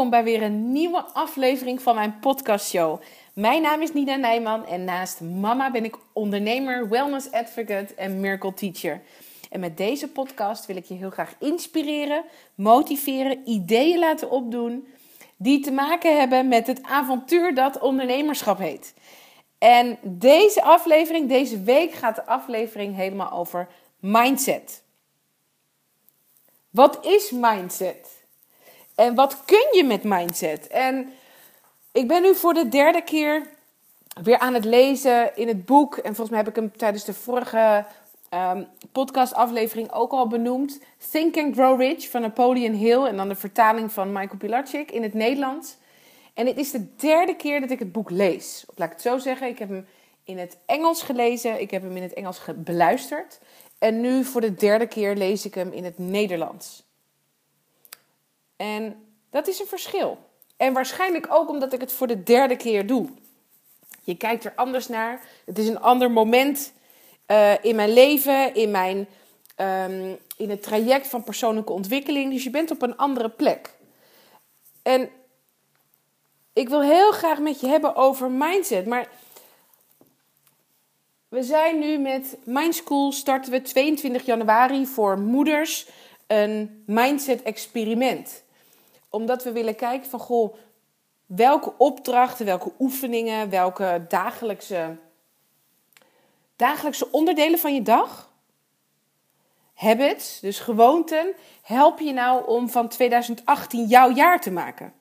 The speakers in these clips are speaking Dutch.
Welkom bij weer een nieuwe aflevering van mijn podcastshow. Mijn naam is Nina Nijman en naast mama ben ik ondernemer, wellness advocate en miracle teacher. En met deze podcast wil ik je heel graag inspireren, motiveren, ideeën laten opdoen die te maken hebben met het avontuur dat ondernemerschap heet. En deze aflevering, deze week gaat de aflevering helemaal over mindset. Wat is mindset? En wat kun je met mindset? En ik ben nu voor de derde keer weer aan het lezen in het boek. En volgens mij heb ik hem tijdens de vorige um, podcastaflevering ook al benoemd. Think and Grow Rich van Napoleon Hill. En dan de vertaling van Michael Pilarczyk in het Nederlands. En het is de derde keer dat ik het boek lees. Of laat ik het zo zeggen, ik heb hem in het Engels gelezen. Ik heb hem in het Engels beluisterd. En nu voor de derde keer lees ik hem in het Nederlands. En dat is een verschil. En waarschijnlijk ook omdat ik het voor de derde keer doe. Je kijkt er anders naar. Het is een ander moment uh, in mijn leven, in, mijn, um, in het traject van persoonlijke ontwikkeling. Dus je bent op een andere plek. En ik wil heel graag met je hebben over mindset. Maar we zijn nu met Mindschool starten we 22 januari voor moeders een mindset experiment. Omdat we willen kijken van goh, welke opdrachten, welke oefeningen, welke dagelijkse, dagelijkse onderdelen van je dag, habits, dus gewoonten, help je nou om van 2018 jouw jaar te maken.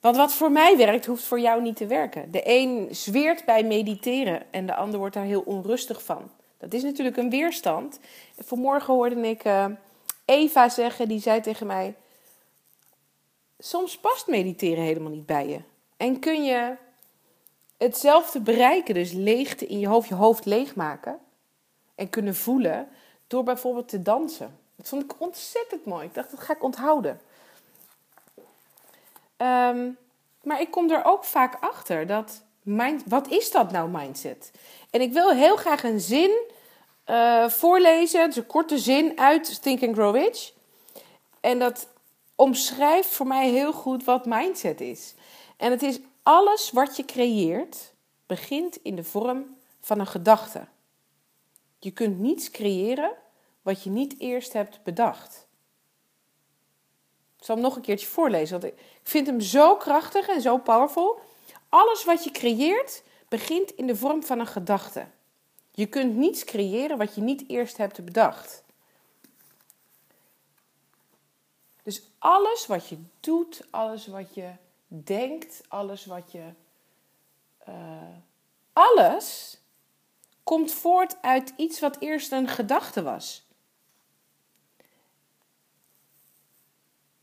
Want wat voor mij werkt, hoeft voor jou niet te werken. De een zweert bij mediteren en de ander wordt daar heel onrustig van. Dat is natuurlijk een weerstand. Vanmorgen hoorde ik uh, Eva zeggen, die zei tegen mij: Soms past mediteren helemaal niet bij je. En kun je hetzelfde bereiken, dus leegte in je hoofd, je hoofd leegmaken en kunnen voelen door bijvoorbeeld te dansen. Dat vond ik ontzettend mooi. Ik dacht, dat ga ik onthouden. Ehm, maar ik kom er ook vaak achter dat, mind, wat is dat nou mindset? En ik wil heel graag een zin uh, voorlezen, dus een korte zin uit Think and Grow Rich. En dat omschrijft voor mij heel goed wat mindset is. En het is alles wat je creëert, begint in de vorm van een gedachte. Je kunt niets creëren wat je niet eerst hebt bedacht. Ik zal hem nog een keertje voorlezen, want ik vind hem zo krachtig en zo powerful. Alles wat je creëert begint in de vorm van een gedachte. Je kunt niets creëren wat je niet eerst hebt bedacht. Dus alles wat je doet, alles wat je denkt, alles wat je. Uh, alles komt voort uit iets wat eerst een gedachte was.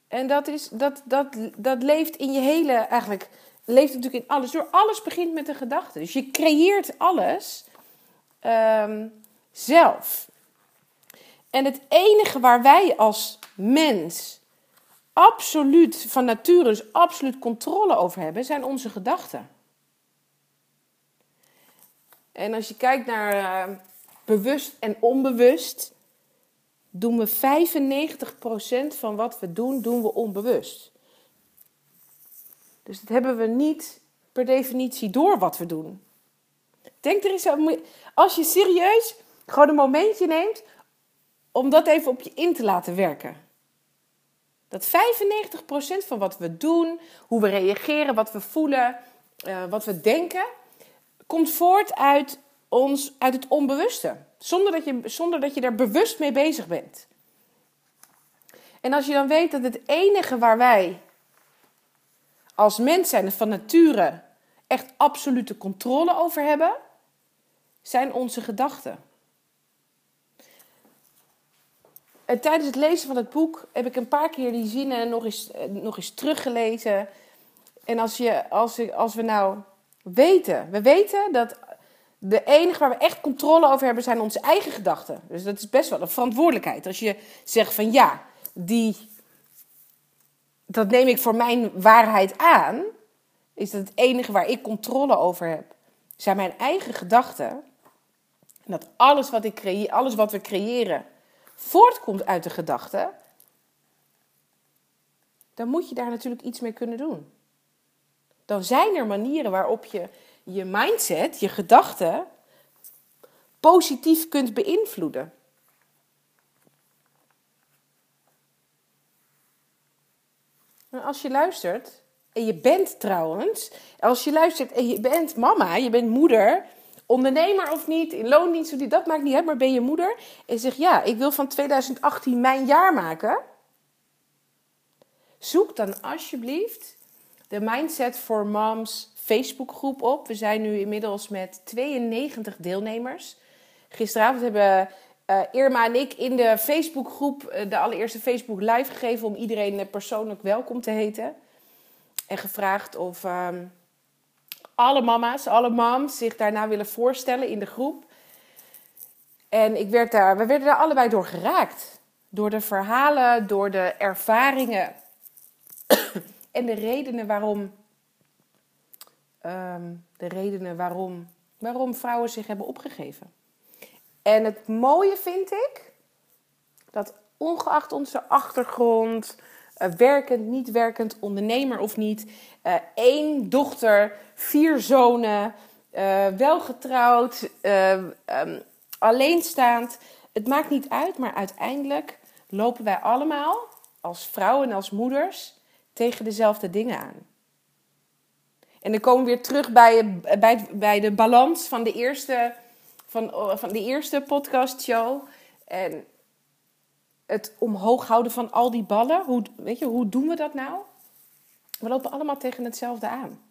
En dat, is, dat, dat, dat leeft in je hele, eigenlijk, leeft natuurlijk in alles. Door alles begint met een gedachte. Dus je creëert alles um, zelf. En het enige waar wij als mens absoluut, van nature dus absoluut controle over hebben, zijn onze gedachten. En als je kijkt naar uh, bewust en onbewust, doen we 95% van wat we doen, doen we onbewust. Dus dat hebben we niet per definitie door wat we doen. Denk er eens aan, als je serieus gewoon een momentje neemt om dat even op je in te laten werken. Dat 95% van wat we doen, hoe we reageren, wat we voelen, uh, wat we denken, komt voort uit, ons, uit het onbewuste. Zonder dat, je, zonder dat je daar bewust mee bezig bent. En als je dan weet dat het enige waar wij als mens zijn van nature echt absolute controle over hebben, zijn onze gedachten. En tijdens het lezen van het boek heb ik een paar keer die zinnen nog eens, eh, nog eens teruggelezen. En als, je, als, als we nou weten, we weten dat de enige waar we echt controle over hebben zijn onze eigen gedachten. Dus dat is best wel een verantwoordelijkheid. Als je zegt van ja, die, dat neem ik voor mijn waarheid aan, is dat het enige waar ik controle over heb, zijn mijn eigen gedachten. En dat alles wat, ik creëer, alles wat we creëren voortkomt uit de gedachten. dan moet je daar natuurlijk iets mee kunnen doen. Dan zijn er manieren waarop je je mindset, je gedachten, positief kunt beïnvloeden. als je luistert, en je bent trouwens, als je luistert en je bent mama, je bent moeder, ondernemer of niet, in loondienst of niet, dat maakt niet uit, maar ben je moeder en zeg ja, ik wil van 2018 mijn jaar maken. Zoek dan alsjeblieft de Mindset for Moms Facebookgroep op. We zijn nu inmiddels met 92 deelnemers. Gisteravond hebben uh, Irma en ik in de Facebookgroep uh, de allereerste Facebook live gegeven om iedereen uh, persoonlijk welkom te heten. En gevraagd of ehm, alle mama's, alle moms zich daarna willen voorstellen in de groep. En ik werd daar, we werden daar allebei door geraakt. Door de verhalen, door de ervaringen en de redenen waarom, ehm, de redenen waarom, waarom vrouwen zich hebben opgegeven. En het mooie vind ik dat ongeacht onze achtergrond, werkend, niet werkend, ondernemer of niet, uh, één dochter, vier zonen, uh, welgetrouwd, um, alleenstaand. Het maakt niet uit, maar uiteindelijk lopen wij allemaal als vrouwen en als moeders tegen dezelfde dingen aan. En dan komen we weer terug bij, bij, bij de balans van de eerste, van, van de eerste podcastshow. En het omhoog houden van al die ballen. Hoe, weet je, hoe doen we dat nou? We lopen allemaal tegen hetzelfde aan.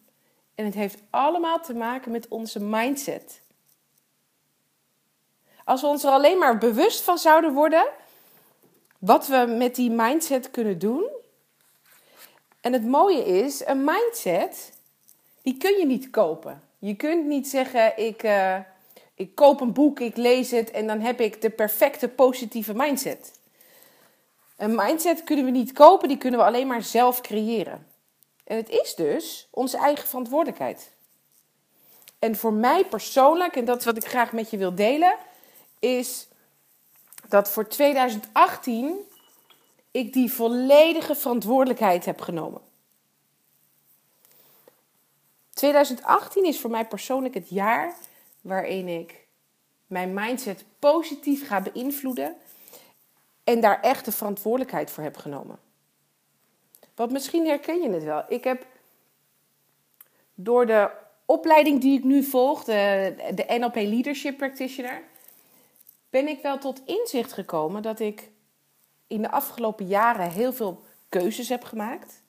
En het heeft allemaal te maken met onze mindset. Als we ons er alleen maar bewust van zouden worden, wat we met die mindset kunnen doen. En het mooie is, een mindset, die kun je niet kopen. Je kunt niet zeggen, ik, uh, ik koop een boek, ik lees het en dan heb ik de perfecte positieve mindset. Een mindset kunnen we niet kopen, die kunnen we alleen maar zelf creëren. En het is dus onze eigen verantwoordelijkheid. En voor mij persoonlijk, en dat is wat ik graag met je wil delen, is dat voor 2018 ik die volledige verantwoordelijkheid heb genomen. 2018 is voor mij persoonlijk het jaar waarin ik mijn mindset positief ga beïnvloeden en daar echt de verantwoordelijkheid voor heb genomen. Want misschien herken je het wel. Ik heb door de opleiding die ik nu volg, de, de NLP Leadership Practitioner, ben ik wel tot inzicht gekomen dat ik in de afgelopen jaren heel veel keuzes heb gemaakt.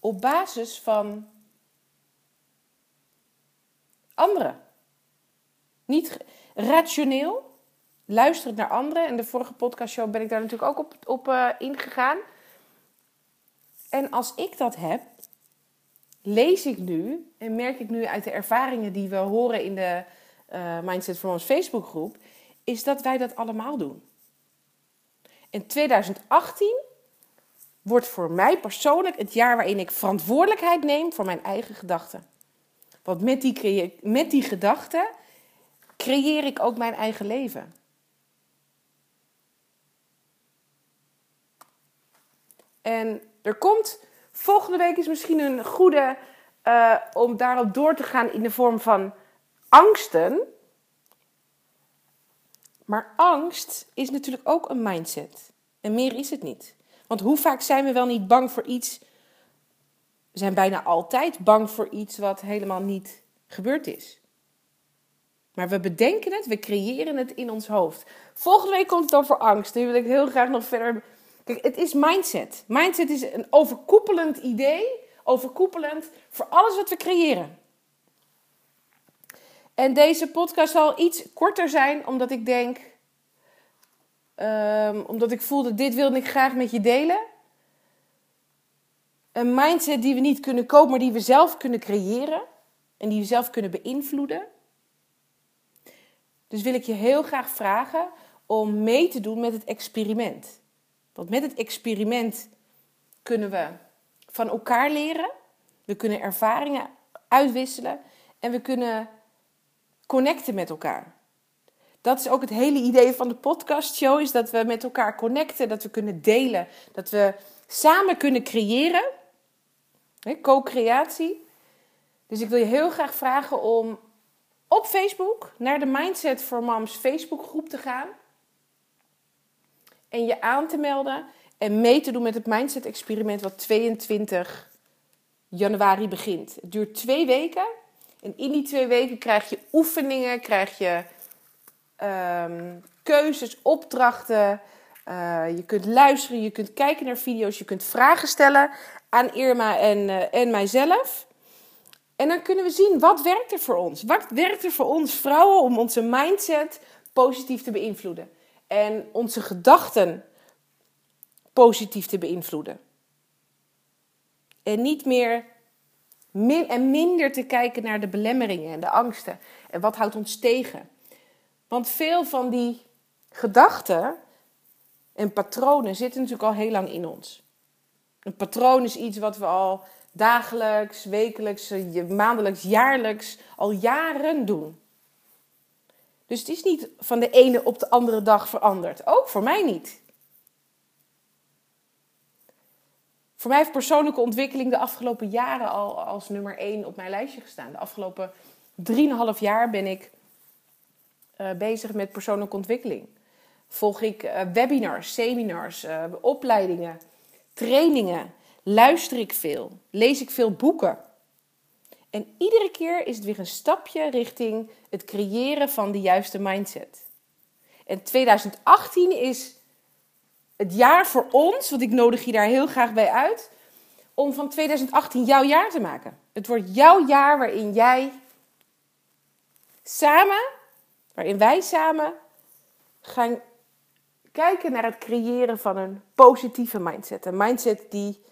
Op basis van anderen. Niet rationeel, luisterend naar anderen. En de vorige podcastshow ben ik daar natuurlijk ook op, op uh, ingegaan. En als ik dat heb, lees ik nu en merk ik nu uit de ervaringen die we horen in de uh, Mindset for Moms Facebookgroep, is dat wij dat allemaal doen. In 2018 wordt voor mij persoonlijk het jaar waarin ik verantwoordelijkheid neem voor mijn eigen gedachten. Want met die, met die gedachten creëer ik ook mijn eigen leven. En er komt volgende week is misschien een goede uh, om daarop door te gaan in de vorm van angsten. Maar angst is natuurlijk ook een mindset. En meer is het niet. Want hoe vaak zijn we wel niet bang voor iets? We zijn bijna altijd bang voor iets wat helemaal niet gebeurd is. Maar we bedenken het, we creëren het in ons hoofd. Volgende week komt het over angst. Nu wil ik heel graag nog verder. Kijk, het is mindset. Mindset is een overkoepelend idee, overkoepelend voor alles wat we creëren. En deze podcast zal iets korter zijn, omdat ik denk, um, omdat ik voel dat dit wilde ik graag met je delen. Een mindset die we niet kunnen kopen, maar die we zelf kunnen creëren en die we zelf kunnen beïnvloeden. Dus wil ik je heel graag vragen om mee te doen met het experiment. Want met het experiment kunnen we van elkaar leren, we kunnen ervaringen uitwisselen en we kunnen connecten met elkaar. Dat is ook het hele idee van de podcastshow, is dat we met elkaar connecten, dat we kunnen delen, dat we samen kunnen creëren. Co-creatie. Dus ik wil je heel graag vragen om op Facebook naar de Mindset for Moms Facebook groep te gaan. En je aan te melden en mee te doen met het Mindset experiment wat 22 januari begint. Het duurt twee weken. En in die twee weken krijg je oefeningen, krijg je ehm, keuzes, opdrachten. Uh, je kunt luisteren, je kunt kijken naar video's, je kunt vragen stellen aan Irma en, uh, en mijzelf. En dan kunnen we zien wat werkt er voor ons. Wat werkt er voor ons vrouwen om onze mindset positief te beïnvloeden. En onze gedachten positief te beïnvloeden. En niet meer en minder te kijken naar de belemmeringen en de angsten. En wat houdt ons tegen. Want veel van die gedachten en patronen zitten natuurlijk al heel lang in ons. Een patroon is iets wat we al dagelijks, wekelijks, maandelijks, jaarlijks al jaren doen. Dus het is niet van de ene op de andere dag veranderd. Ook voor mij niet. Voor mij heeft persoonlijke ontwikkeling de afgelopen jaren al als nummer één op mijn lijstje gestaan. De afgelopen drieënhalf jaar ben ik uh, bezig met persoonlijke ontwikkeling. Volg ik uh, webinars, seminars, uh, opleidingen, trainingen. Luister ik veel. Lees ik veel boeken. En iedere keer is het weer een stapje richting het creëren van de juiste mindset. En 2018 is het jaar voor ons, want ik nodig je daar heel graag bij uit, om van 2018 jouw jaar te maken. Het wordt jouw jaar waarin jij samen, waarin wij samen gaan kijken naar het creëren van een positieve mindset. Een mindset die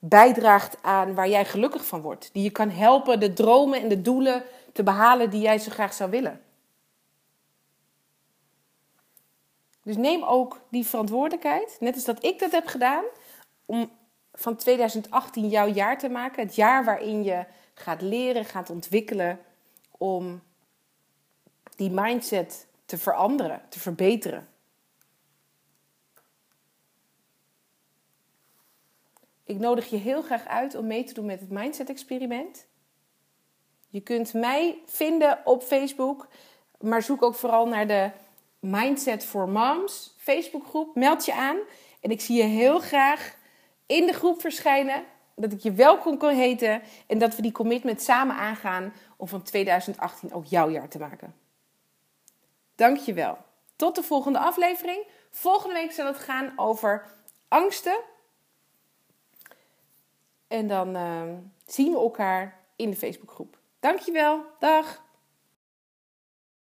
bijdraagt aan waar jij gelukkig van wordt. Die je kan helpen de dromen en de doelen te behalen die jij zo graag zou willen. Dus neem ook die verantwoordelijkheid, net als dat ik dat heb gedaan, om van 2018 jouw jaar te maken. Het jaar waarin je gaat leren, gaat ontwikkelen om die mindset te veranderen, te verbeteren. Ik nodig je heel graag uit om mee te doen met het Mindset Experiment. Je kunt mij vinden op Facebook, maar zoek ook vooral naar de Mindset for Moms Facebookgroep. Meld je aan en ik zie je heel graag in de groep verschijnen. Dat ik je welkom kan heten en dat we die commitment samen aangaan om van 2018 ook jouw jaar te maken. Dankjewel. Tot de volgende aflevering. Volgende week zal het gaan over angsten. En dan uh, zien we elkaar in de Facebookgroep. Dankjewel. Dag.